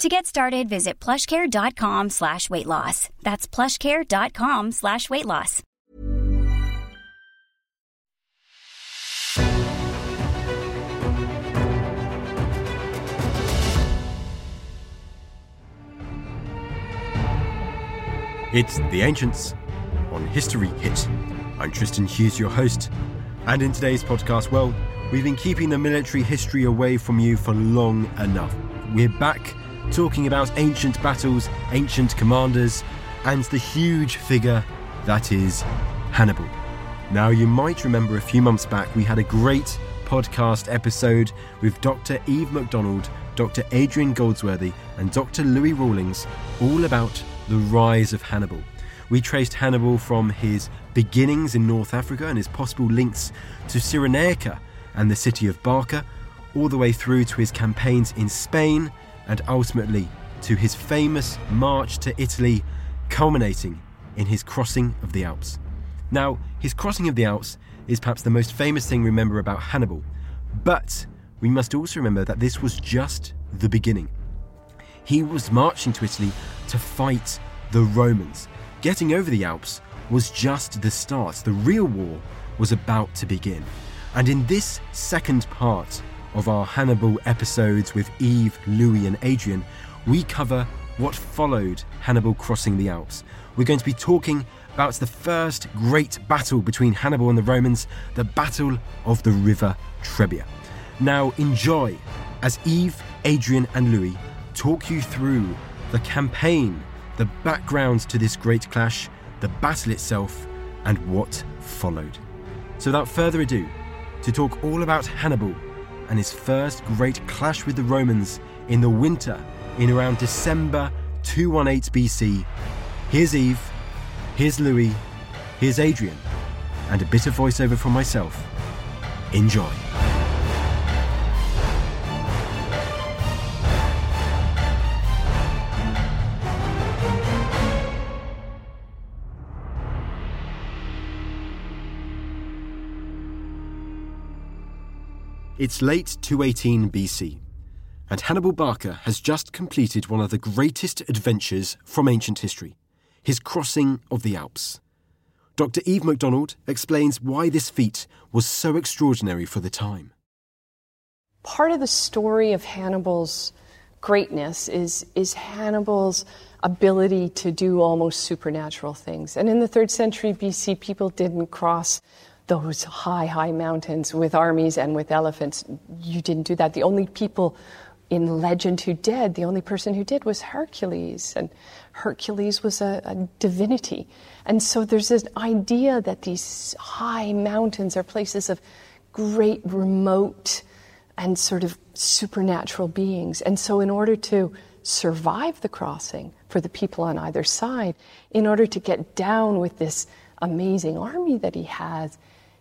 To get started, visit plushcare.com slash weight loss. That's plushcare.com slash weight loss. It's The Ancients on History Hit. I'm Tristan Hughes, your host. And in today's podcast, well, we've been keeping the military history away from you for long enough. We're back talking about ancient battles, ancient commanders, and the huge figure that is Hannibal. Now, you might remember a few months back we had a great podcast episode with Dr. Eve MacDonald, Dr. Adrian Goldsworthy, and Dr. Louis Rawlings all about the rise of Hannibal. We traced Hannibal from his beginnings in North Africa and his possible links to Cyrenaica and the city of Barca, all the way through to his campaigns in Spain and ultimately to his famous march to Italy, culminating in his crossing of the Alps. Now, his crossing of the Alps is perhaps the most famous thing we remember about Hannibal, but we must also remember that this was just the beginning. He was marching to Italy to fight the Romans. Getting over the Alps was just the start. The real war was about to begin. And in this second part of our Hannibal episodes with Eve, Louis, and Adrian, we cover what followed Hannibal crossing the Alps. We're going to be talking about the first great battle between Hannibal and the Romans, the Battle of the River Trebia. Now, enjoy as Eve, Adrian, and Louis talk you through the campaign, the background to this great clash, the battle itself, and what followed. So, without further ado, to talk all about Hannibal and his first great clash with the Romans in the winter in around December 218 BC, here's Eve, here's Louis, here's Adrian, and a bit of voiceover from myself. Enjoy. It's late 218 BC, and Hannibal Barca has just completed one of the greatest adventures from ancient history his crossing of the Alps. Dr. Eve MacDonald explains why this feat was so extraordinary for the time. Part of the story of Hannibal's greatness is, is Hannibal's ability to do almost supernatural things. And in the third century BC, people didn't cross those high, high mountains with armies and with elephants. You didn't do that. The only people in legend who did, the only person who did was Hercules. And Hercules was a, a divinity. And so there's this idea that these high mountains are places of great remote and sort of supernatural beings. And so, in order to survive the crossing for the people on either side, in order to get down with this amazing army that he has,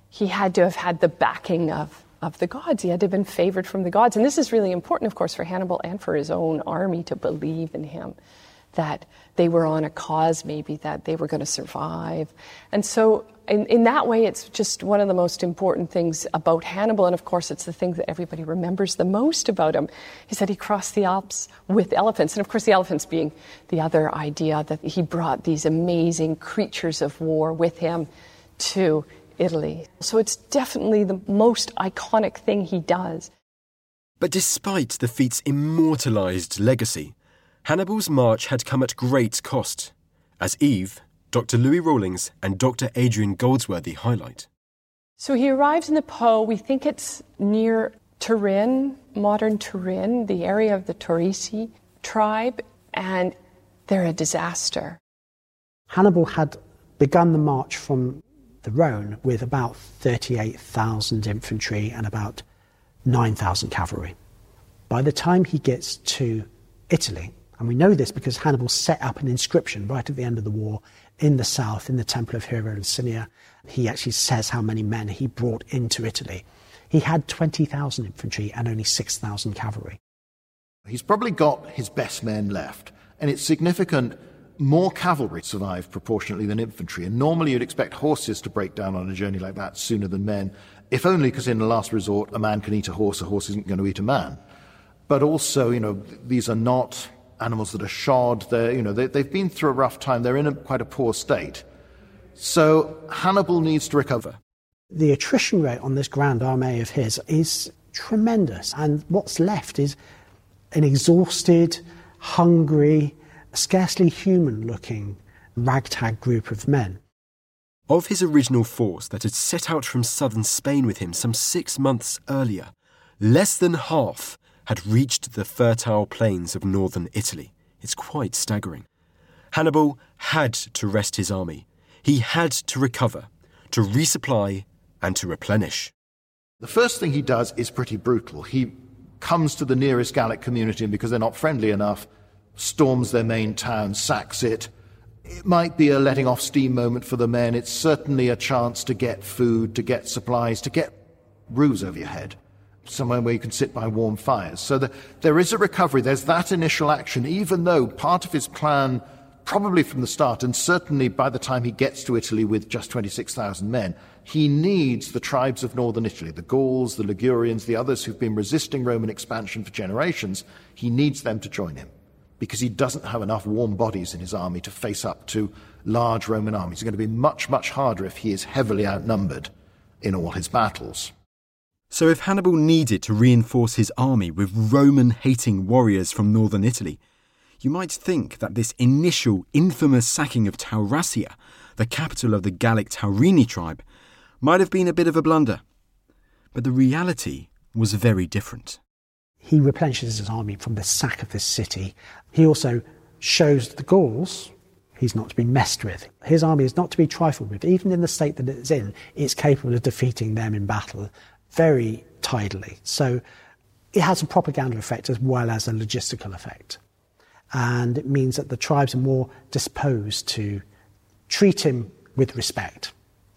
he had to have had the backing of, of the gods. He had to have been favored from the gods. And this is really important, of course, for Hannibal and for his own army to believe in him, that they were on a cause, maybe, that they were going to survive. And so, in, in that way, it's just one of the most important things about Hannibal. And of course, it's the thing that everybody remembers the most about him is that he crossed the Alps with elephants. And of course, the elephants being the other idea that he brought these amazing creatures of war with him to Italy. So it's definitely the most iconic thing he does. But despite the feat's immortalised legacy, Hannibal's march had come at great cost, as Eve, Dr. Louis Rawlings and Dr. Adrian Goldsworthy highlight. So he arrives in the Po. We think it's near Turin, modern Turin, the area of the Taurisi tribe, and they're a disaster. Hannibal had begun the march from the Rhone with about 38,000 infantry and about 9,000 cavalry. By the time he gets to Italy, and we know this because Hannibal set up an inscription right at the end of the war in the south, in the Temple of Hera Lacinia. He actually says how many men he brought into Italy. He had 20,000 infantry and only 6,000 cavalry. He's probably got his best men left, and it's significant. More cavalry survive proportionately than infantry, and normally you'd expect horses to break down on a journey like that sooner than men, if only because in the last resort a man can eat a horse, a horse isn't going to eat a man. But also, you know, these are not animals that are shod. They're, you know, they, have been through a rough time. They're in a, quite a poor state. So Hannibal needs to recover. The attrition rate on this grand army of his is tremendous. And what's left is an exhausted, hungry, scarcely human looking ragtag group of men. Of his original force that had set out from southern Spain with him some six months earlier, less than half had reached the fertile plains of northern Italy. It's quite staggering. Hannibal had to rest his army. He had to recover, to resupply, and to replenish. The first thing he does is pretty brutal. He comes to the nearest Gallic community, and because they're not friendly enough, storms their main town, sacks it. It might be a letting off steam moment for the men. It's certainly a chance to get food, to get supplies, to get roofs over your head somewhere where you can sit by warm fires. So the, there is a recovery. There's that initial action, even though part of his plan, probably from the start, and certainly by the time he gets to Italy with just 26,000 men, he needs the tribes of northern Italy, the Gauls, the Ligurians, the others who've been resisting Roman expansion for generations. He needs them to join him because he doesn't have enough warm bodies in his army to face up to large Roman armies. It's going to be much, much harder if he is heavily outnumbered in all his battles. So, if Hannibal needed to reinforce his army with Roman hating warriors from northern Italy, you might think that this initial infamous sacking of Taurasia, the capital of the Gallic Taurini tribe, might have been a bit of a blunder. But the reality was very different. He replenishes his army from the sack of this city. He also shows the Gauls he's not to be messed with. His army is not to be trifled with. Even in the state that it's in, it's capable of defeating them in battle very tidily. So it has a propaganda effect as well as a logistical effect. And it means that the tribes are more disposed to treat him with respect.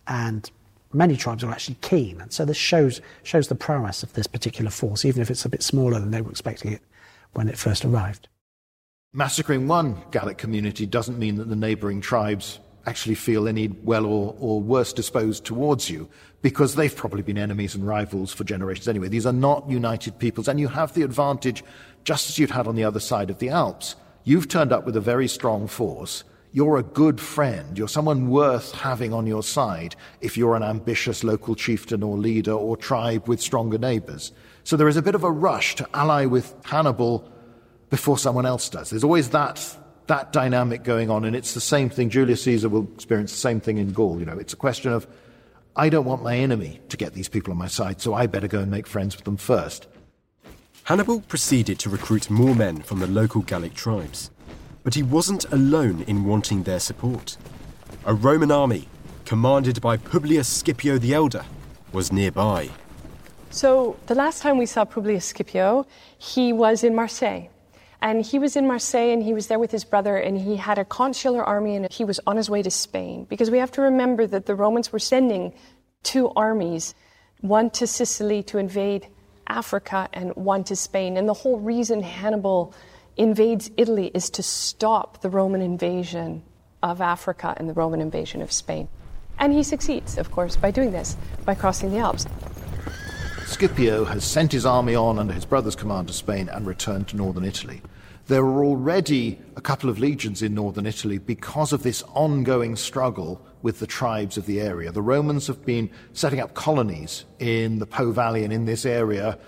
And many tribes are actually keen. And so this shows, shows the prowess of this particular force, even if it's a bit smaller than they were expecting it when it first arrived. Massacring one Gallic community doesn't mean that the neighbouring tribes actually feel any well or, or worse disposed towards you because they've probably been enemies and rivals for generations anyway. These are not united peoples, and you have the advantage, just as you'd had on the other side of the Alps. You've turned up with a very strong force. You're a good friend. You're someone worth having on your side if you're an ambitious local chieftain or leader or tribe with stronger neighbors. So there is a bit of a rush to ally with Hannibal before someone else does. There's always that that dynamic going on, and it's the same thing. Julius Caesar will experience the same thing in Gaul. You know, it's a question of I don't want my enemy to get these people on my side, so I better go and make friends with them first. Hannibal proceeded to recruit more men from the local Gallic tribes, but he wasn't alone in wanting their support. A Roman army, commanded by Publius Scipio the Elder, was nearby. So, the last time we saw Publius Scipio, he was in Marseille. And he was in Marseille and he was there with his brother and he had a consular army and he was on his way to Spain. Because we have to remember that the Romans were sending two armies, one to Sicily to invade Africa and one to Spain. And the whole reason Hannibal invades Italy is to stop the Roman invasion of Africa and the Roman invasion of Spain. And he succeeds, of course, by doing this, by crossing the Alps. Scipio has sent his army on under his brother's command to Spain and returned to northern Italy. There are already a couple of legions in northern Italy because of this ongoing struggle with the tribes of the area. The Romans have been setting up colonies in the Po Valley and in this area.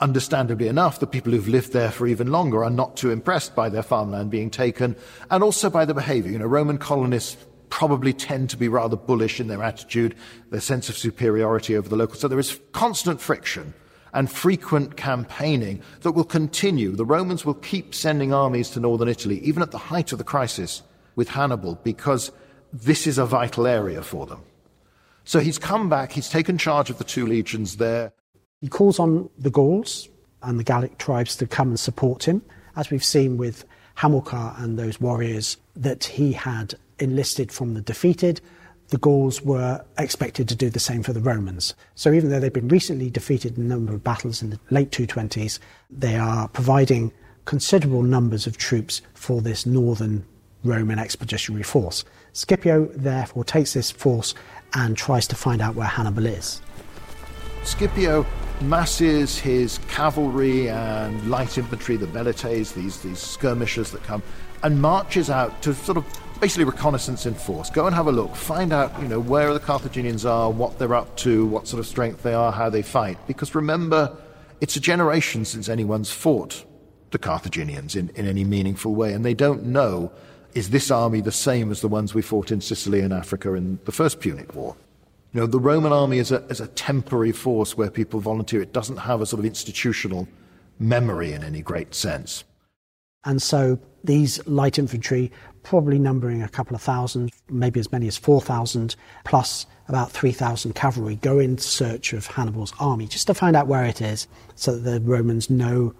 Understandably enough, the people who've lived there for even longer are not too impressed by their farmland being taken and also by the behavior. You know, Roman colonists probably tend to be rather bullish in their attitude, their sense of superiority over the locals. So there is constant friction and frequent campaigning that will continue. The Romans will keep sending armies to northern Italy, even at the height of the crisis with Hannibal, because this is a vital area for them. So he's come back, he's taken charge of the two legions there. He calls on the Gauls and the Gallic tribes to come and support him, as we've seen with Hamilcar and those warriors that he had enlisted from the defeated the Gauls were expected to do the same for the Romans. So even though they've been recently defeated in a number of battles in the late 220s, they are providing considerable numbers of troops for this northern Roman expeditionary force. Scipio therefore takes this force and tries to find out where Hannibal is. Scipio masses his cavalry and light infantry, the velites, these, these skirmishers that come, and marches out to sort of basically reconnaissance in force. Go and have a look. Find out, you know, where the Carthaginians are, what they're up to, what sort of strength they are, how they fight. Because remember, it's a generation since anyone's fought the Carthaginians in, in any meaningful way, and they don't know is this army the same as the ones we fought in Sicily and Africa in the First Punic War? You know, the Roman army is a, is a temporary force where people volunteer. It doesn't have a sort of institutional memory in any great sense. And so these light infantry, probably numbering a couple of thousand, maybe as many as 4,000, plus about 3,000 cavalry, go in search of Hannibal's army just to find out where it is so that the Romans know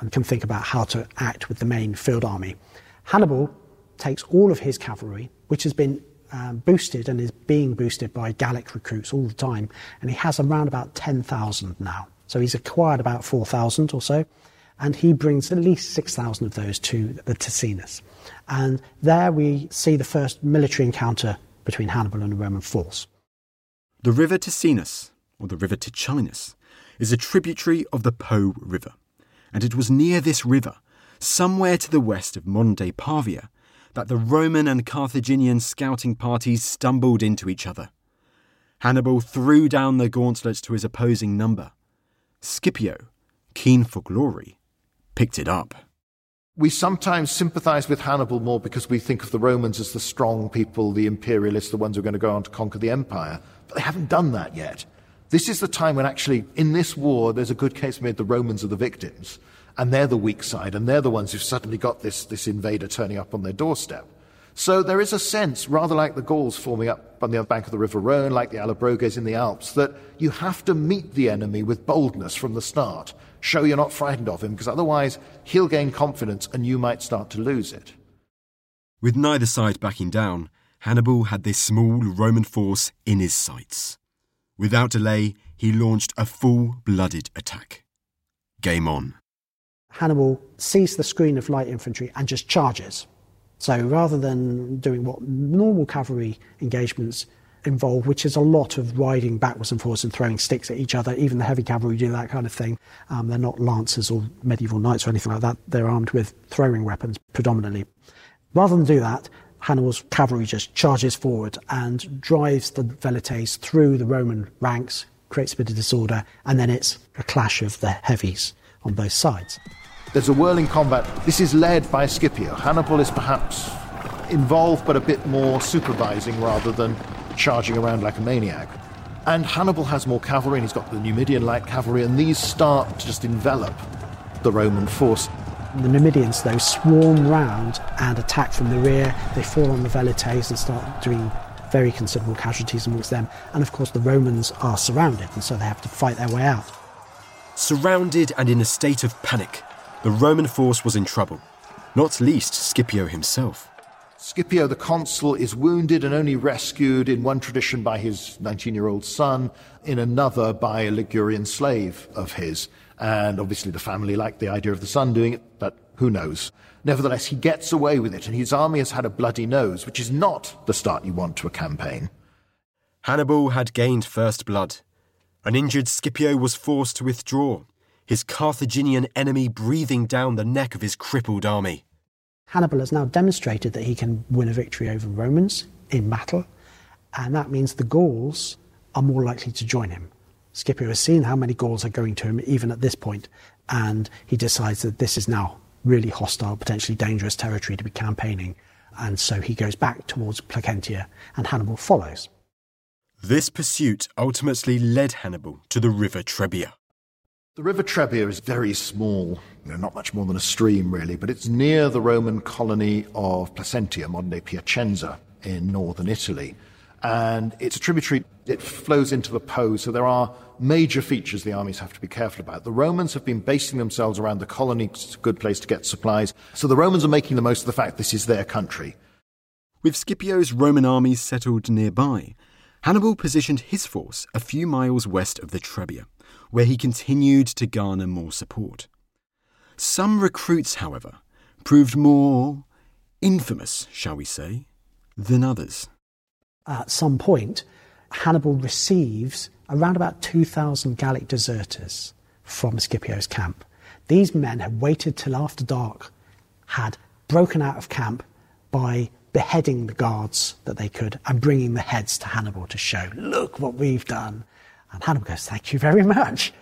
and can think about how to act with the main field army. Hannibal takes all of his cavalry, which has been um, boosted and is being boosted by Gallic recruits all the time, and he has around about 10,000 now. So he's acquired about 4,000 or so and he brings at least 6,000 of those to the Ticinus. And there we see the first military encounter between Hannibal and a Roman force. The river Ticinus, or the river Ticinus, is a tributary of the Po River, and it was near this river, somewhere to the west of modern day Pavia, that the Roman and Carthaginian scouting parties stumbled into each other. Hannibal threw down the gauntlet to his opposing number. Scipio, keen for glory, picked it up. We sometimes sympathize with Hannibal more because we think of the Romans as the strong people, the imperialists, the ones who are going to go on to conquer the empire. But they haven't done that yet. This is the time when actually, in this war, there's a good case made the Romans are the victims, and they're the weak side, and they're the ones who've suddenly got this, this invader turning up on their doorstep. So there is a sense, rather like the Gauls forming up on the other bank of the River Rhone, like the Allobroges in the Alps, that you have to meet the enemy with boldness from the start. Show you're not frightened of him, because otherwise he'll gain confidence and you might start to lose it. With neither side backing down, Hannibal had this small Roman force in his sights. Without delay, he launched a full blooded attack. Game on. Hannibal sees the screen of light infantry and just charges. So rather than doing what normal cavalry engagements involve, which is a lot of riding backwards and forwards and throwing sticks at each other, even the heavy cavalry do that kind of thing. Um, they're not lancers or medieval knights or anything like that. They're armed with throwing weapons predominantly. Rather than do that, Hannibal's cavalry just charges forward and drives the velites through the Roman ranks, creates a bit of disorder, and then it's a clash of the heavies on both sides. There's a whirling combat. This is led by Scipio. Hannibal is perhaps involved, but a bit more supervising rather than charging around like a maniac. And Hannibal has more cavalry, and he's got the Numidian light cavalry, and these start to just envelop the Roman force. The Numidians, though, swarm round and attack from the rear. They fall on the velites and start doing very considerable casualties amongst them. And of course, the Romans are surrounded, and so they have to fight their way out. Surrounded and in a state of panic, the Roman force was in trouble, not least Scipio himself. Scipio, the consul, is wounded and only rescued in one tradition by his 19 year old son, in another by a Ligurian slave of his. And obviously, the family liked the idea of the son doing it, but who knows? Nevertheless, he gets away with it, and his army has had a bloody nose, which is not the start you want to a campaign. Hannibal had gained first blood. An injured Scipio was forced to withdraw, his Carthaginian enemy breathing down the neck of his crippled army. Hannibal has now demonstrated that he can win a victory over Romans in battle, and that means the Gauls are more likely to join him. Scipio has seen how many Gauls are going to him even at this point, and he decides that this is now really hostile, potentially dangerous territory to be campaigning and so he goes back towards Placentia, and Hannibal follows. This pursuit ultimately led Hannibal to the river Trebia. The river Trebia is very small, you know, not much more than a stream, really, but it's near the Roman colony of Placentia, modern day Piacenza, in northern Italy. And it's a tributary, it flows into the Po, so there are major features the armies have to be careful about. The Romans have been basing themselves around the colony, it's a good place to get supplies, so the Romans are making the most of the fact this is their country. With Scipio's Roman armies settled nearby, Hannibal positioned his force a few miles west of the Trebia where he continued to garner more support. Some recruits, however, proved more infamous, shall we say, than others. At some point, Hannibal receives around about 2,000 Gallic deserters from Scipio's camp. These men had waited till after dark, had broken out of camp by beheading the guards that they could and bringing the heads to Hannibal to show, look what we've done. And goes, Thank you very much.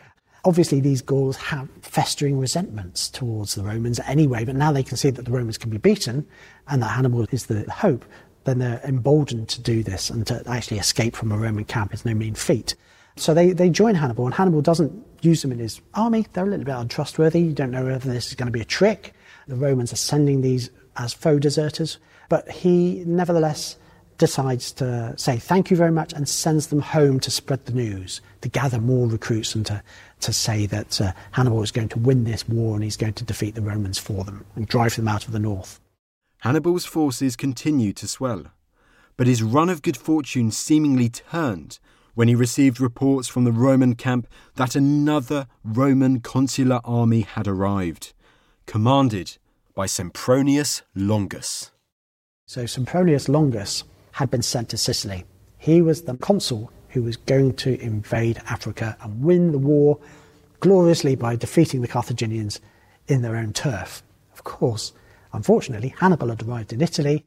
Obviously, these Gauls have festering resentments towards the Romans anyway, but now they can see that the Romans can be beaten and that Hannibal is the hope, then they're emboldened to do this and to actually escape from a Roman camp is no mean feat. So they, they join Hannibal, and Hannibal doesn't use them in his army. They're a little bit untrustworthy. You don't know whether this is going to be a trick. The Romans are sending these as faux deserters, but he nevertheless decides to say thank you very much and sends them home to spread the news, to gather more recruits and to, to say that uh, Hannibal is going to win this war and he's going to defeat the Romans for them and drive them out of the north. Hannibal's forces continued to swell, but his run of good fortune seemingly turned when he received reports from the Roman camp that another Roman consular army had arrived, commanded by Sempronius Longus. So Sempronius Longus had been sent to Sicily. He was the consul who was going to invade Africa and win the war gloriously by defeating the Carthaginians in their own turf. Of course, unfortunately, Hannibal had arrived in Italy.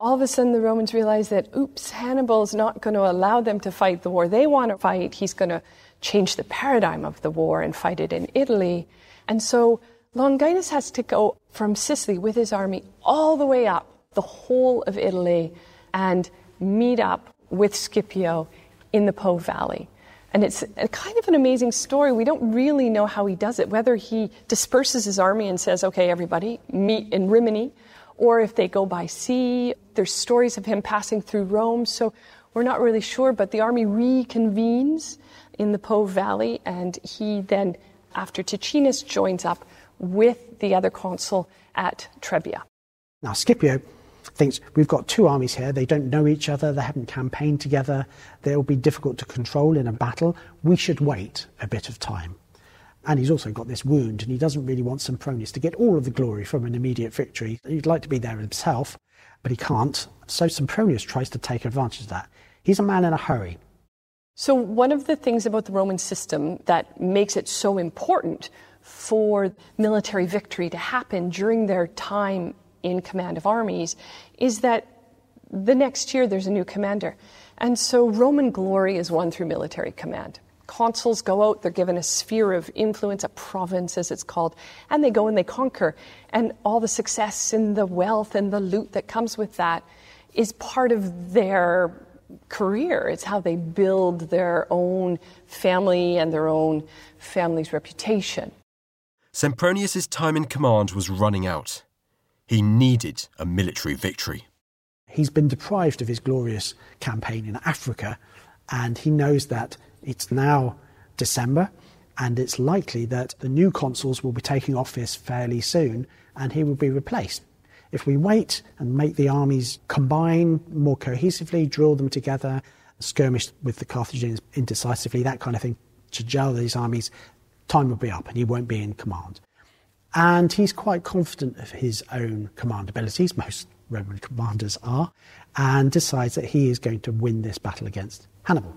All of a sudden, the Romans realized that, oops, Hannibal's not going to allow them to fight the war they want to fight. He's going to change the paradigm of the war and fight it in Italy. And so Longinus has to go from Sicily with his army all the way up the whole of Italy and meet up with Scipio in the Po Valley. And it's kind of an amazing story. We don't really know how he does it, whether he disperses his army and says, okay, everybody, meet in Rimini, or if they go by sea. There's stories of him passing through Rome, so we're not really sure, but the army reconvenes in the Po Valley, and he then, after Ticinus, joins up with the other consul at Trebia. Now, Scipio thinks we've got two armies here, they don't know each other, they haven't campaigned together, they'll be difficult to control in a battle. We should wait a bit of time. And he's also got this wound, and he doesn't really want Sempronius to get all of the glory from an immediate victory. He'd like to be there himself, but he can't. So Sempronius tries to take advantage of that. He's a man in a hurry. So, one of the things about the Roman system that makes it so important for military victory to happen during their time in command of armies is that the next year there's a new commander. And so Roman glory is won through military command. Consuls go out, they're given a sphere of influence, a province as it's called, and they go and they conquer. And all the success and the wealth and the loot that comes with that is part of their career. It's how they build their own family and their own family's reputation. Sempronius's time in command was running out. He needed a military victory. He's been deprived of his glorious campaign in Africa, and he knows that it's now December, and it's likely that the new consuls will be taking office fairly soon, and he will be replaced. If we wait and make the armies combine more cohesively, drill them together, skirmish with the Carthaginians indecisively, that kind of thing, to gel these armies, time will be up and he won't be in command. And he's quite confident of his own command abilities, most Roman commanders are, and decides that he is going to win this battle against Hannibal.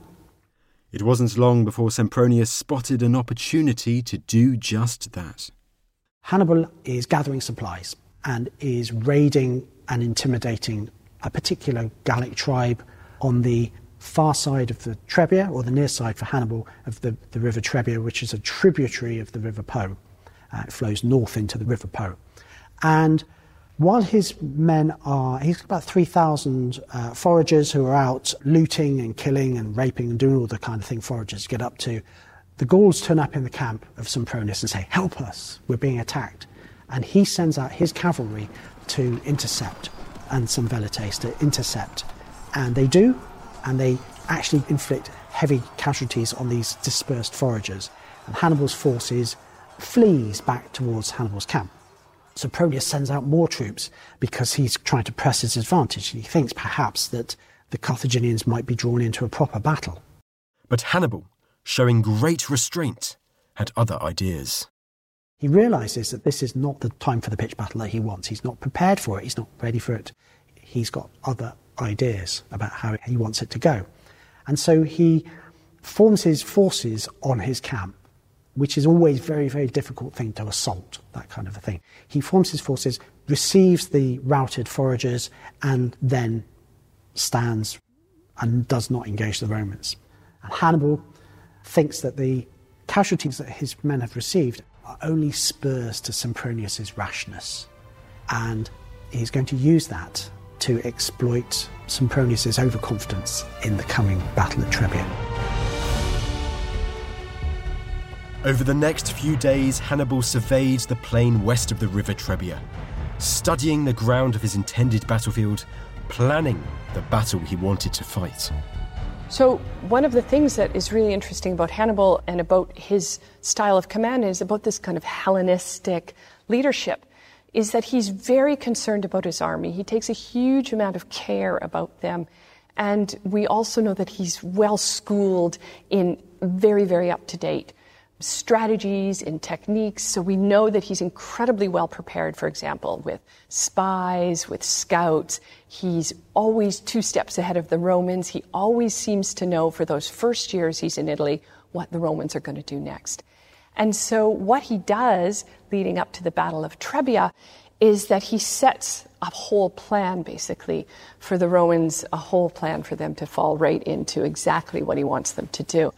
It wasn't long before Sempronius spotted an opportunity to do just that. Hannibal is gathering supplies and is raiding and intimidating a particular Gallic tribe on the far side of the Trebia, or the near side for Hannibal of the, the river Trebia, which is a tributary of the river Po. Uh, it flows north into the River Po. And While his men are, he's got about 3,000 uh, foragers who are out looting and killing and raping and doing all the kind of thing foragers get up to. The Gauls turn up in the camp of Sempronius and say, Help us, we're being attacked. And he sends out his cavalry to intercept, and some velites to intercept. And they do, and they actually inflict heavy casualties on these dispersed foragers. And Hannibal's forces flees back towards Hannibal's camp. Sempronius sends out more troops because he's trying to press his advantage. He thinks perhaps that the Carthaginians might be drawn into a proper battle. But Hannibal, showing great restraint, had other ideas. He realizes that this is not the time for the pitch battle that he wants. He's not prepared for it, he's not ready for it. He's got other ideas about how he wants it to go. And so he forms his forces on his camp which is always very, very difficult thing to assault, that kind of a thing. He forms his forces, receives the routed foragers, and then stands and does not engage the Romans. And Hannibal thinks that the casualties that his men have received are only spurs to Sempronius's rashness. And he's going to use that to exploit Sempronius's overconfidence in the coming battle at Trebia. Over the next few days, Hannibal surveyed the plain west of the river Trebia, studying the ground of his intended battlefield, planning the battle he wanted to fight. So, one of the things that is really interesting about Hannibal and about his style of command is about this kind of Hellenistic leadership is that he's very concerned about his army. He takes a huge amount of care about them. And we also know that he's well schooled in very, very up to date strategies and techniques. So we know that he's incredibly well prepared, for example, with spies, with scouts. He's always two steps ahead of the Romans. He always seems to know for those first years he's in Italy what the Romans are going to do next. And so what he does leading up to the Battle of Trebia is that he sets a whole plan basically for the Romans, a whole plan for them to fall right into exactly what he wants them to do.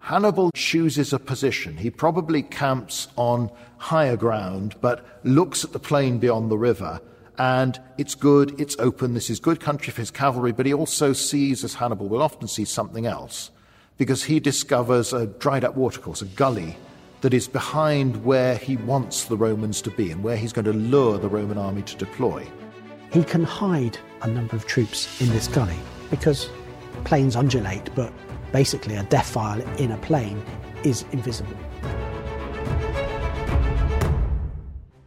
Hannibal chooses a position. He probably camps on higher ground, but looks at the plain beyond the river. And it's good, it's open, this is good country for his cavalry, but he also sees, as Hannibal will often see, something else. Because he discovers a dried up watercourse, a gully, that is behind where he wants the Romans to be and where he's going to lure the Roman army to deploy. He can hide a number of troops in this gully because plains undulate, but basically a defile in a plain is invisible.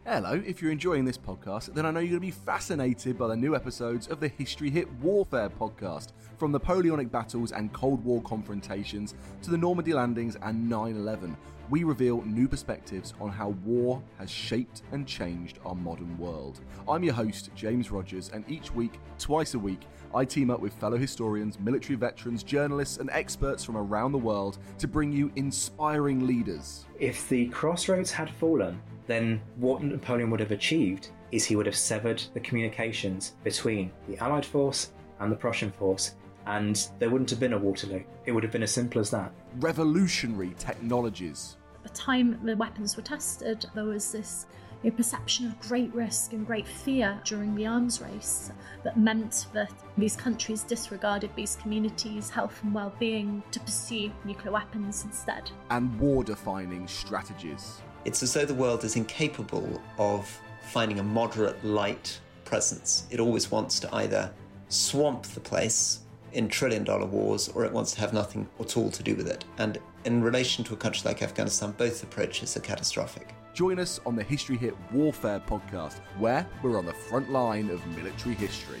Hello, if you're enjoying this podcast, then I know you're going to be fascinated by the new episodes of the History Hit Warfare podcast, from Napoleonic battles and Cold War confrontations to the Normandy landings and 9 11 we reveal new perspectives on how war has shaped and changed our modern world. I'm your host, James Rogers, and each week, twice a week, I team up with fellow historians, military veterans, journalists, and experts from around the world to bring you inspiring leaders. If the crossroads had fallen, then what Napoleon would have achieved is he would have severed the communications between the Allied force and the Prussian force and there wouldn't have been a Waterloo. It would have been as simple as that. Revolutionary technologies. At the time the weapons were tested, there was this a perception of great risk and great fear during the arms race that meant that these countries disregarded these communities' health and well being to pursue nuclear weapons instead. And war defining strategies. It's as though the world is incapable of finding a moderate light presence. It always wants to either swamp the place in trillion dollar wars or it wants to have nothing at all to do with it. And in relation to a country like Afghanistan, both approaches are catastrophic. Join us on the History Hit Warfare podcast, where we're on the front line of military history.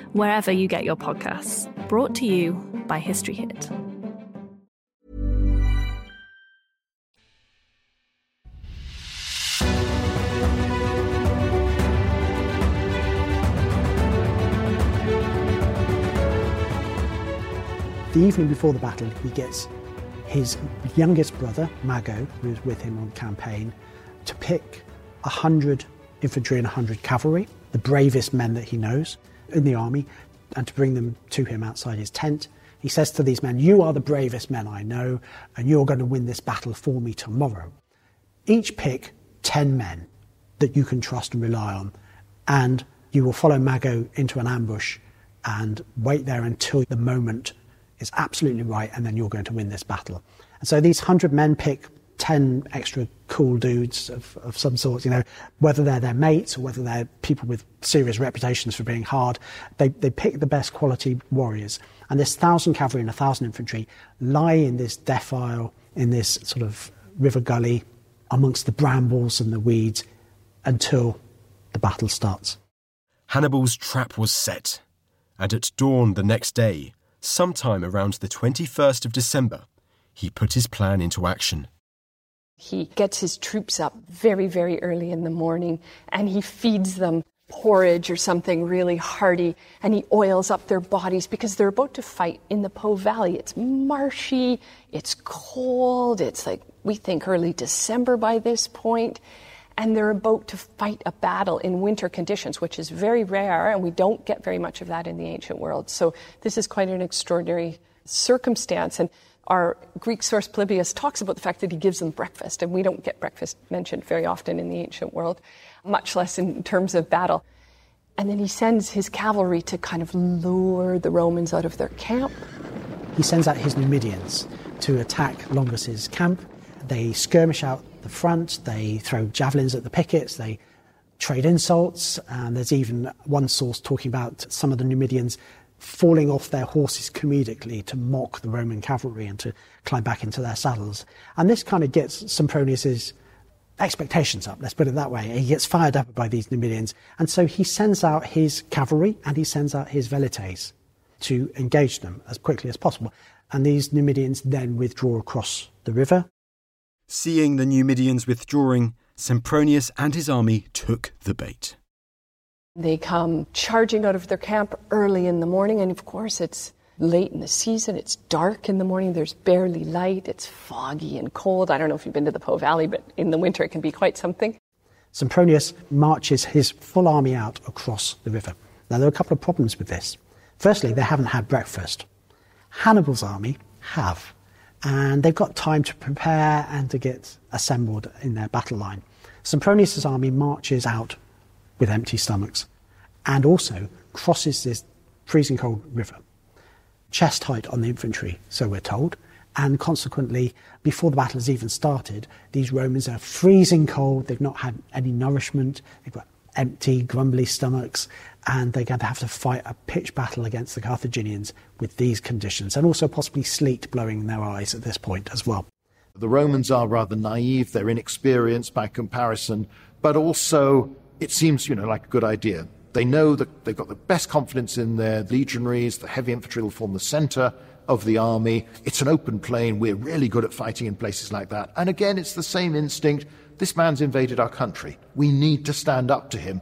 wherever you get your podcasts. Brought to you by History Hit. The evening before the battle, he gets his youngest brother, Mago, who's with him on campaign, to pick 100 infantry and 100 cavalry, the bravest men that he knows in the army, and to bring them to him outside his tent. He says to these men, You are the bravest men I know, and you're going to win this battle for me tomorrow. Each pick 10 men that you can trust and rely on, and you will follow Mago into an ambush and wait there until the moment is absolutely right, and then you're going to win this battle. And so these 100 men pick 10 extra cool dudes of, of some sort, you know, whether they're their mates or whether they're people with serious reputations for being hard, they, they pick the best quality warriors. And this thousand cavalry and a thousand infantry lie in this defile, in this sort of river gully, amongst the brambles and the weeds until the battle starts. Hannibal's trap was set, and at dawn the next day, sometime around the 21st of December, he put his plan into action. He gets his troops up very, very early in the morning and he feeds them porridge or something really hearty and he oils up their bodies because they're about to fight in the Po Valley. It's marshy, it's cold, it's like we think early December by this point, and they're about to fight a battle in winter conditions, which is very rare and we don't get very much of that in the ancient world. So this is quite an extraordinary circumstance and our Greek source Polybius talks about the fact that he gives them breakfast, and we don't get breakfast mentioned very often in the ancient world, much less in terms of battle. And then he sends his cavalry to kind of lure the Romans out of their camp. He sends out his Numidians to attack Longus's camp. They skirmish out the front, they throw javelins at the pickets, they trade insults, and there's even one source talking about some of the Numidians falling off their horses comedically to mock the Roman cavalry and to climb back into their saddles. And this kind of gets Sempronius's expectations up, let's put it that way. He gets fired up by these Numidians. And so he sends out his cavalry and he sends out his velites to engage them as quickly as possible. And these Numidians then withdraw across the river. Seeing the Numidians withdrawing, Sempronius and his army took the bait. They come charging out of their camp early in the morning, and of course, it's late in the season. It's dark in the morning. There's barely light. It's foggy and cold. I don't know if you've been to the Po Valley, but in the winter, it can be quite something. Sempronius marches his full army out across the river. Now, there are a couple of problems with this. Firstly, they haven't had breakfast. Hannibal's army have, and they've got time to prepare and to get assembled in their battle line. Sempronius' army marches out with empty stomachs and also crosses this freezing cold river, chest height on the infantry, so we're told, and consequently, before the battle has even started, these Romans are freezing cold, they've not had any nourishment, they've got empty, grumbly stomachs, and they're going to have to fight a pitched battle against the Carthaginians with these conditions, and also possibly sleet blowing in their eyes at this point as well. The Romans are rather naive, they're inexperienced by comparison, but also it seems, you know, like a good idea. They know that they've got the best confidence in their legionaries, the heavy infantry will form the center of the army. It's an open plain. We're really good at fighting in places like that. And again, it's the same instinct. This man's invaded our country. We need to stand up to him,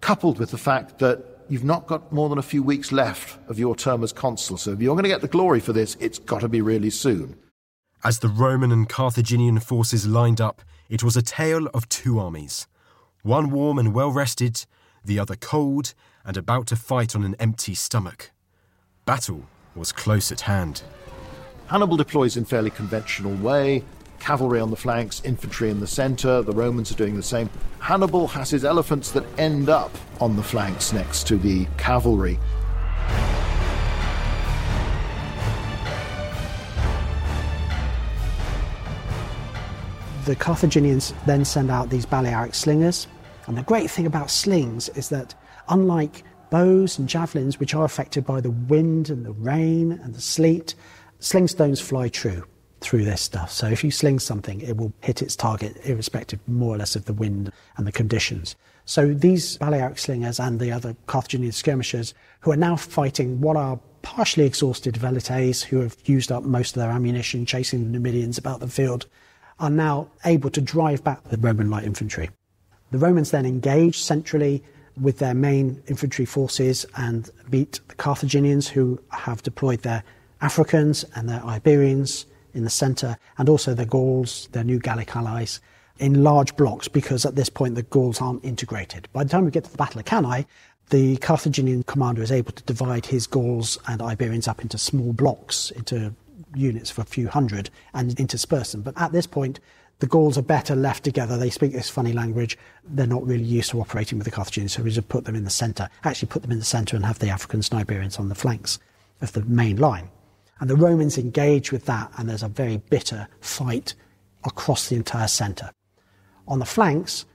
coupled with the fact that you've not got more than a few weeks left of your term as consul. So if you're going to get the glory for this, it's got to be really soon. As the Roman and Carthaginian forces lined up, it was a tale of two armies one warm and well rested, the other cold and about to fight on an empty stomach. Battle was close at hand. Hannibal deploys in fairly conventional way. Cavalry on the flanks, infantry in the center. The Romans are doing the same. Hannibal has his elephants that end up on the flanks next to the cavalry. The Carthaginians then send out these Balearic slingers. And the great thing about slings is that, unlike bows and javelins, which are affected by the wind and the rain and the sleet, sling stones fly true through this stuff. So if you sling something, it will hit its target irrespective more or less of the wind and the conditions. So these Balearic slingers and the other Carthaginian skirmishers who are now fighting what are partially exhausted velites who have used up most of their ammunition chasing the Numidians about the field are now able to drive back the Roman light infantry. The Romans then engage centrally with their main infantry forces and beat the Carthaginians who have deployed their Africans and their Iberians in the centre and also the Gauls, their new Gallic allies, in large blocks because at this point the Gauls aren't integrated. By the time we get to the Battle of Cannae, the Carthaginian commander is able to divide his Gauls and Iberians up into small blocks, into units for a few hundred, and intersperse them. But at this point, the Gauls are better left together. They speak this funny language. They're not really used to operating with the Carthaginians, so we just put them in the centre. Actually, put them in the centre and have the Africans and Iberians on the flanks of the main line. And the Romans engage with that, and there's a very bitter fight across the entire centre. On the flanks,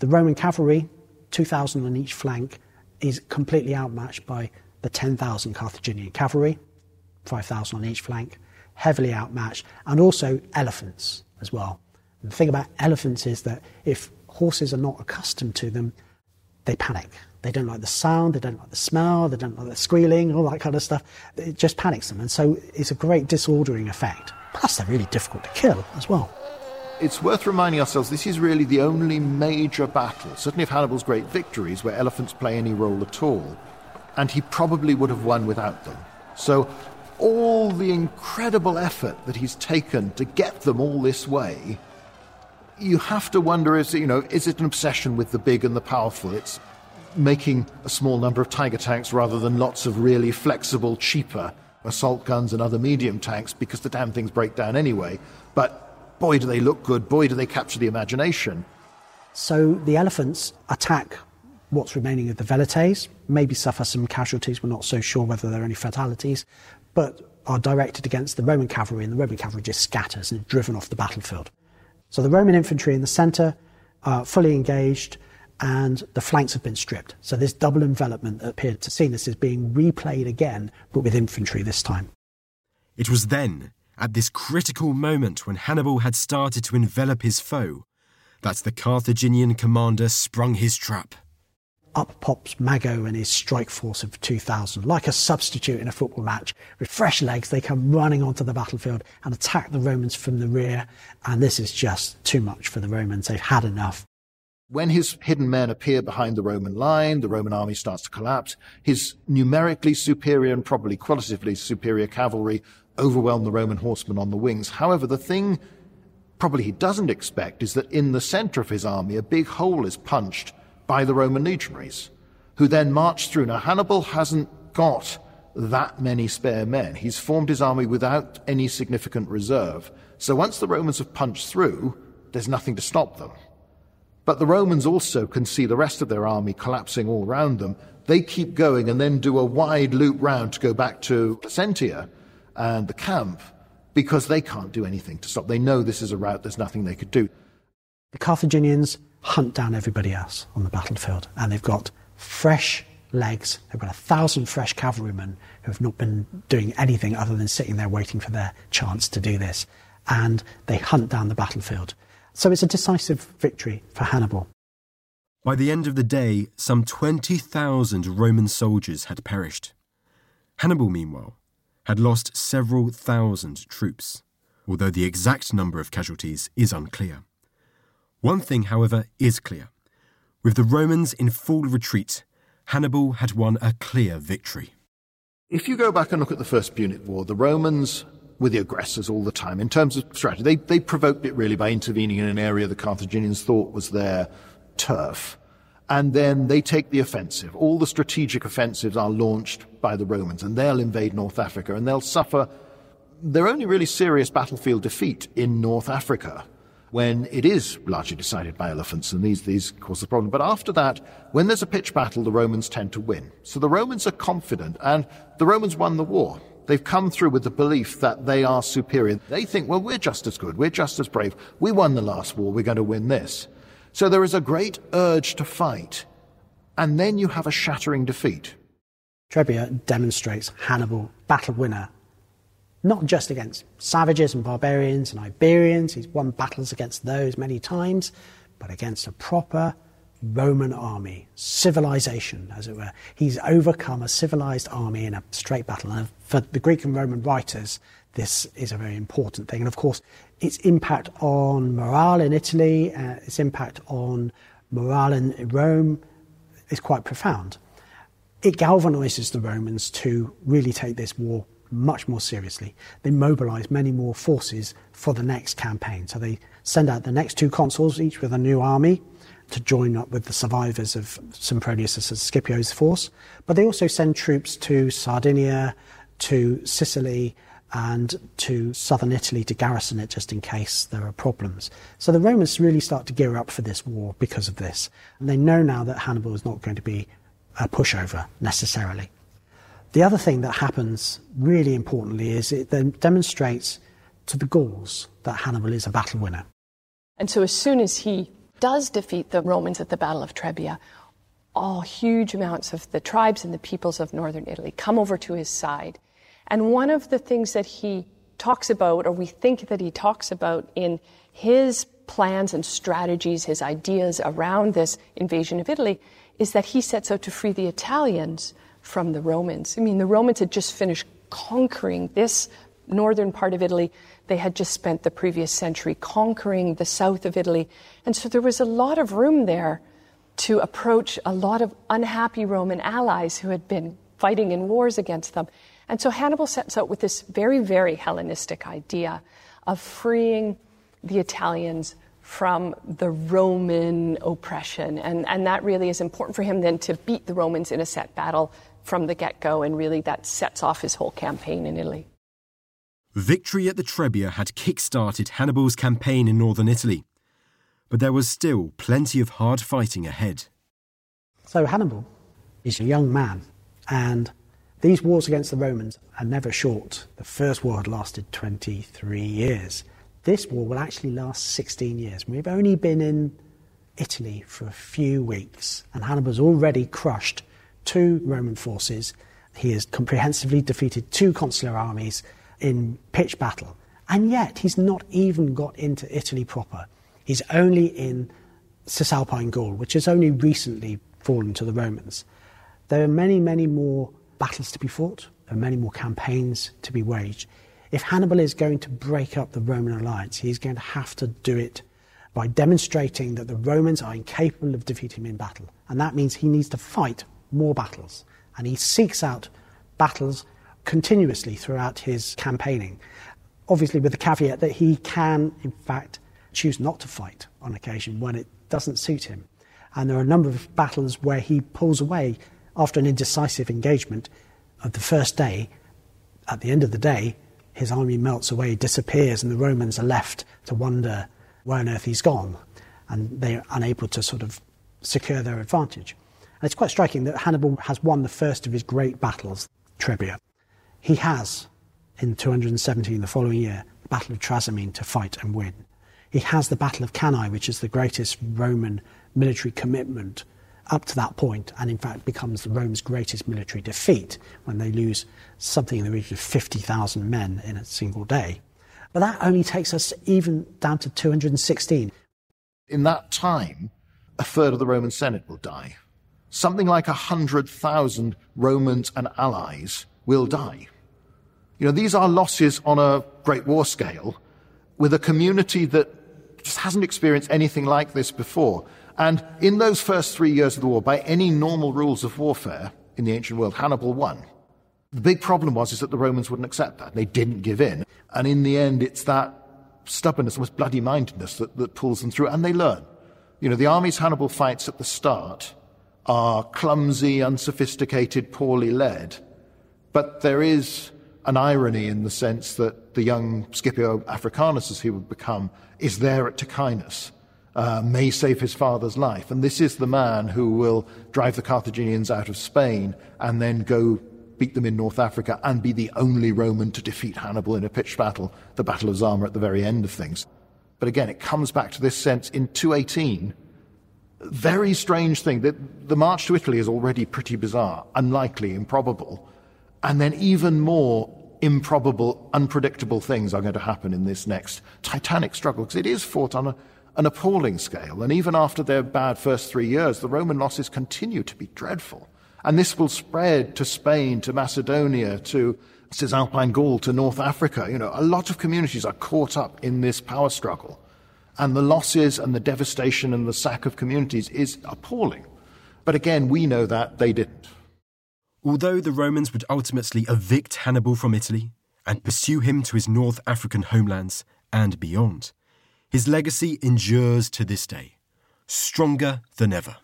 the Roman cavalry, 2,000 on each flank, is completely outmatched by the 10,000 Carthaginian cavalry, 5,000 on each flank, heavily outmatched, and also elephants as well. The thing about elephants is that if horses are not accustomed to them, they panic. They don't like the sound, they don't like the smell, they don't like the squealing, all that kind of stuff. It just panics them. And so it's a great disordering effect. Plus, they're really difficult to kill as well. It's worth reminding ourselves this is really the only major battle, certainly of Hannibal's great victories, where elephants play any role at all. And he probably would have won without them. So, all the incredible effort that he's taken to get them all this way you have to wonder is you know is it an obsession with the big and the powerful? It's making a small number of tiger tanks rather than lots of really flexible cheaper assault guns and other medium tanks because the damn things break down anyway. But boy do they look good. Boy do they capture the imagination. So the elephants attack what's remaining of the velites maybe suffer some casualties. We're not so sure whether there are any fatalities but are directed against the roman cavalry and the roman cavalry just scatters and is driven off the battlefield so the Roman infantry in the centre are fully engaged and the flanks have been stripped. So this double envelopment that appeared Ticinus is being replayed again, but with infantry this time. It was then, at this critical moment when Hannibal had started to envelop his foe, that the Carthaginian commander sprung his trap up pops Mago and his strike force of 2,000. Like a substitute in a football match, with fresh legs, they come running onto the battlefield and attack the Romans from the rear. And this is just too much for the Romans. They've had enough. When his hidden men appear behind the Roman line, the Roman army starts to collapse. His numerically superior and probably qualitatively superior cavalry overwhelm the Roman horsemen on the wings. However, the thing probably he doesn't expect is that in the center of his army, a big hole is punched by the Roman legionaries, who then marched through. Now, Hannibal hasn't got that many spare men. He's formed his army without any significant reserve. So once the Romans have punched through, there's nothing to stop them. But the Romans also can see the rest of their army collapsing all around them. They keep going and then do a wide loop round to go back to Placentia and the camp because they can't do anything to stop. They know this is a route, there's nothing they could do. The Carthaginians hunt down everybody else on the battlefield. And they've got fresh legs. They've got a thousand fresh cavalrymen who have not been doing anything other than sitting there waiting for their chance to do this. And they hunt down the battlefield. So it's a decisive victory for Hannibal. By the end of the day, some 20,000 Roman soldiers had perished. Hannibal, meanwhile, had lost several thousand troops, although the exact number of casualties is unclear. One thing, however, is clear. With the Romans in full retreat, Hannibal had won a clear victory. If you go back and look at the First Punic War, the Romans were the aggressors all the time. In terms of strategy, they, they provoked it really by intervening in an area the Carthaginians thought was their turf. And then they take the offensive. All the strategic offensives are launched by the Romans, and they'll invade North Africa, and they'll suffer their only really serious battlefield defeat in North Africa when it is largely decided by elephants, and these, these cause the problem. But after that, when there's a pitch battle, the Romans tend to win. So the Romans are confident, and the Romans won the war. They've come through with the belief that they are superior. They think, well, we're just as good, we're just as brave. We won the last war, we're going to win this. So there is a great urge to fight. And then you have a shattering defeat. Trebia demonstrates Hannibal, battle winner, not just against savages and barbarians and Iberians, he's won battles against those many times, but against a proper Roman army, civilization, as it were. He's overcome a civilized army in a straight battle. And for the Greek and Roman writers, this is a very important thing. And of course, its impact on morale in Italy, uh, its impact on morale in Rome is quite profound. It galvanizes the Romans to really take this war much more seriously. They mobilize many more forces for the next campaign. So they send out the next two consuls, each with a new army, to join up with the survivors of Sempronius and Scipio's force. But they also send troops to Sardinia, to Sicily, and to southern Italy to garrison it just in case there are problems. So the Romans really start to gear up for this war because of this. And they know now that Hannibal is not going to be a pushover necessarily. The other thing that happens really importantly is it then demonstrates to the Gauls that Hannibal is a battle winner. And so as soon as he does defeat the Romans at the Battle of Trebia, all huge amounts of the tribes and the peoples of northern Italy come over to his side. And one of the things that he talks about, or we think that he talks about in his plans and strategies, his ideas around this invasion of Italy, is that he sets out to free the Italians from the Romans. I mean, the Romans had just finished conquering this northern part of Italy. They had just spent the previous century conquering the south of Italy. And so there was a lot of room there to approach a lot of unhappy Roman allies who had been fighting in wars against them. And so Hannibal sets out with this very, very Hellenistic idea of freeing the Italians from the Roman oppression. And, and that really is important for him then to beat the Romans in a set battle from the get go. And really, that sets off his whole campaign in Italy. Victory at the Trebia had kick-started Hannibal's campaign in northern Italy, but there was still plenty of hard fighting ahead. So Hannibal is a young man, and these wars against the Romans are never short. The first war had lasted 23 years. This war will actually last 16 years. We've only been in Italy for a few weeks, and Hannibal's already crushed two Roman forces. He has comprehensively defeated two consular armies in pitched battle. And yet, he's not even got into Italy proper. He's only in Cisalpine Gaul, which has only recently fallen to the Romans. There are many, many more battles to be fought, there are many more campaigns to be waged. If Hannibal is going to break up the Roman alliance, he's going to have to do it by demonstrating that the Romans are incapable of defeating him in battle. And that means he needs to fight more battles. And he seeks out battles continuously throughout his campaigning. Obviously, with the caveat that he can, in fact, choose not to fight on occasion when it doesn't suit him. And there are a number of battles where he pulls away after an indecisive engagement of the first day. At the end of the day, his army melts away, disappears, and the Romans are left to wonder where on earth he's gone. And they are unable to sort of secure their advantage. And it's quite striking that Hannibal has won the first of his great battles, Trebia. He has, in 217, the following year, the Battle of Trasimene to fight and win. He has the Battle of Cannae, which is the greatest Roman military commitment up to that point, and in fact becomes Rome's greatest military defeat when they lose something in the region of 50,000 men in a single day. But that only takes us even down to 216. In that time, a third of the Roman Senate will die. Something like 100,000 Romans and allies will die. You know, these are losses on a Great War scale with a community that just hasn't experienced anything like this before. And in those first three years of the war, by any normal rules of warfare in the ancient world, Hannibal won. The big problem was is that the Romans wouldn't accept that. They didn't give in. And in the end, it's that stubbornness, almost bloody mindedness that, that pulls them through, and they learn. You know, the armies Hannibal fights at the start are clumsy, unsophisticated, poorly led. But there is an irony in the sense that the young Scipio Africanus, as he would become, is there at Ticinus, uh, may save his father's life. And this is the man who will drive the Carthaginians out of Spain and then go beat them in North Africa and be the only Roman to defeat Hannibal in a pitched battle, the Battle of Zama at the very end of things. But again, it comes back to this sense in 218. Very strange thing that the march to Italy is already pretty bizarre, unlikely, improbable. And then even more improbable, unpredictable things are going to happen in this next titanic struggle, because it is fought on a, an appalling scale. And even after their bad first three years, the Roman losses continue to be dreadful. And this will spread to Spain, to Macedonia, to Cisalpine Gaul, to North Africa. You know, a lot of communities are caught up in this power struggle. And the losses and the devastation and the sack of communities is appalling. But again, we know that they didn't. Although the Romans would ultimately evict Hannibal from Italy and pursue him to his North African homelands and beyond, his legacy endures to this day, stronger than ever.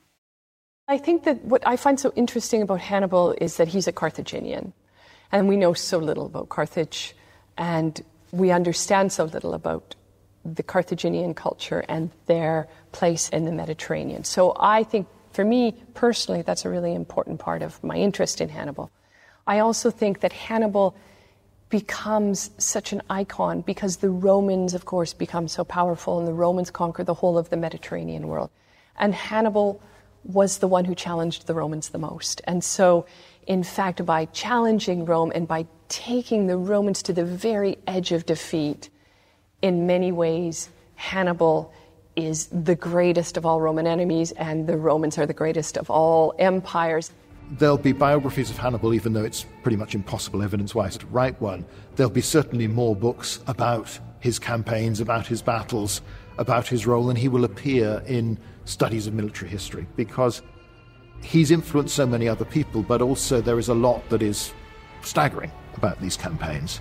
I think that what I find so interesting about Hannibal is that he's a Carthaginian. And we know so little about Carthage, and we understand so little about the Carthaginian culture and their place in the Mediterranean. So I think, for me personally, that's a really important part of my interest in Hannibal. I also think that Hannibal becomes such an icon because the Romans, of course, become so powerful, and the Romans conquer the whole of the Mediterranean world. And Hannibal was the one who challenged the Romans the most. And so, in fact, by challenging Rome and by taking the Romans to the very edge of defeat, in many ways, Hannibal is the greatest of all Roman enemies, and the Romans are the greatest of all empires. There'll be biographies of Hannibal, even though it's pretty much impossible evidence wise to write one. There'll be certainly more books about his campaigns, about his battles, about his role, and he will appear in studies of military history because he's influenced so many other people, but also there is a lot that is staggering about these campaigns.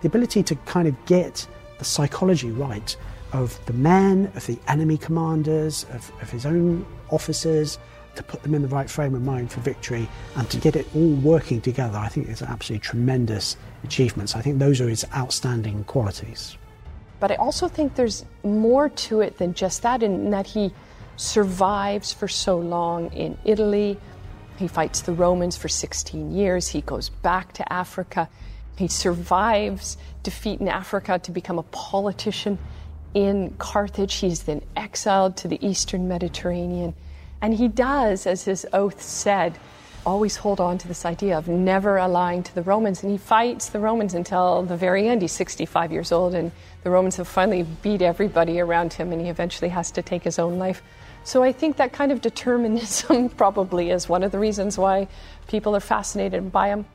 The ability to kind of get the psychology right of the men, of the enemy commanders, of, of his own officers, to put them in the right frame of mind for victory and to get it all working together, I think is absolutely tremendous achievement. So I think those are his outstanding qualities. But I also think there's more to it than just that, in that he survives for so long in Italy. He fights the Romans for 16 years. He goes back to Africa. He survives defeat in Africa to become a politician in Carthage. He's then exiled to the eastern Mediterranean. And he does, as his oath said, always hold on to this idea of never allying to the Romans. And he fights the Romans until the very end. He's 65 years old, and the Romans have finally beat everybody around him, and he eventually has to take his own life. So I think that kind of determinism probably is one of the reasons why people are fascinated by him.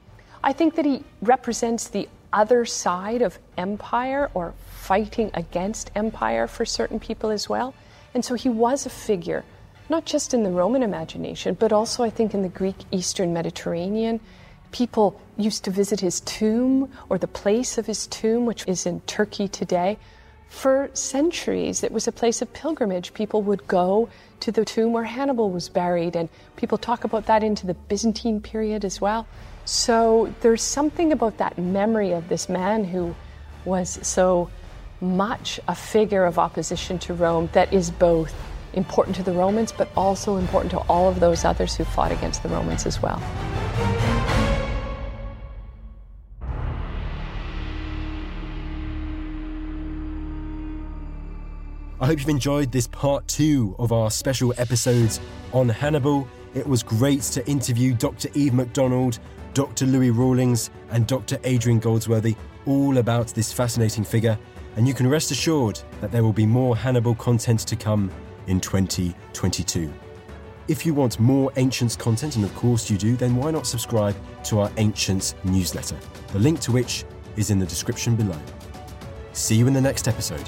I think that he represents the other side of empire or fighting against empire for certain people as well. And so he was a figure, not just in the Roman imagination, but also I think in the Greek Eastern Mediterranean. People used to visit his tomb or the place of his tomb, which is in Turkey today. For centuries, it was a place of pilgrimage. People would go to the tomb where Hannibal was buried, and people talk about that into the Byzantine period as well. So there's something about that memory of this man who was so much a figure of opposition to Rome that is both important to the Romans, but also important to all of those others who fought against the Romans as well. I hope you've enjoyed this part two of our special episodes on Hannibal. It was great to interview Dr. Eve MacDonald, Dr. Louis Rawlings, and Dr. Adrian Goldsworthy all about this fascinating figure. And you can rest assured that there will be more Hannibal content to come in 2022. If you want more Ancients content, and of course you do, then why not subscribe to our Ancients newsletter, the link to which is in the description below. See you in the next episode.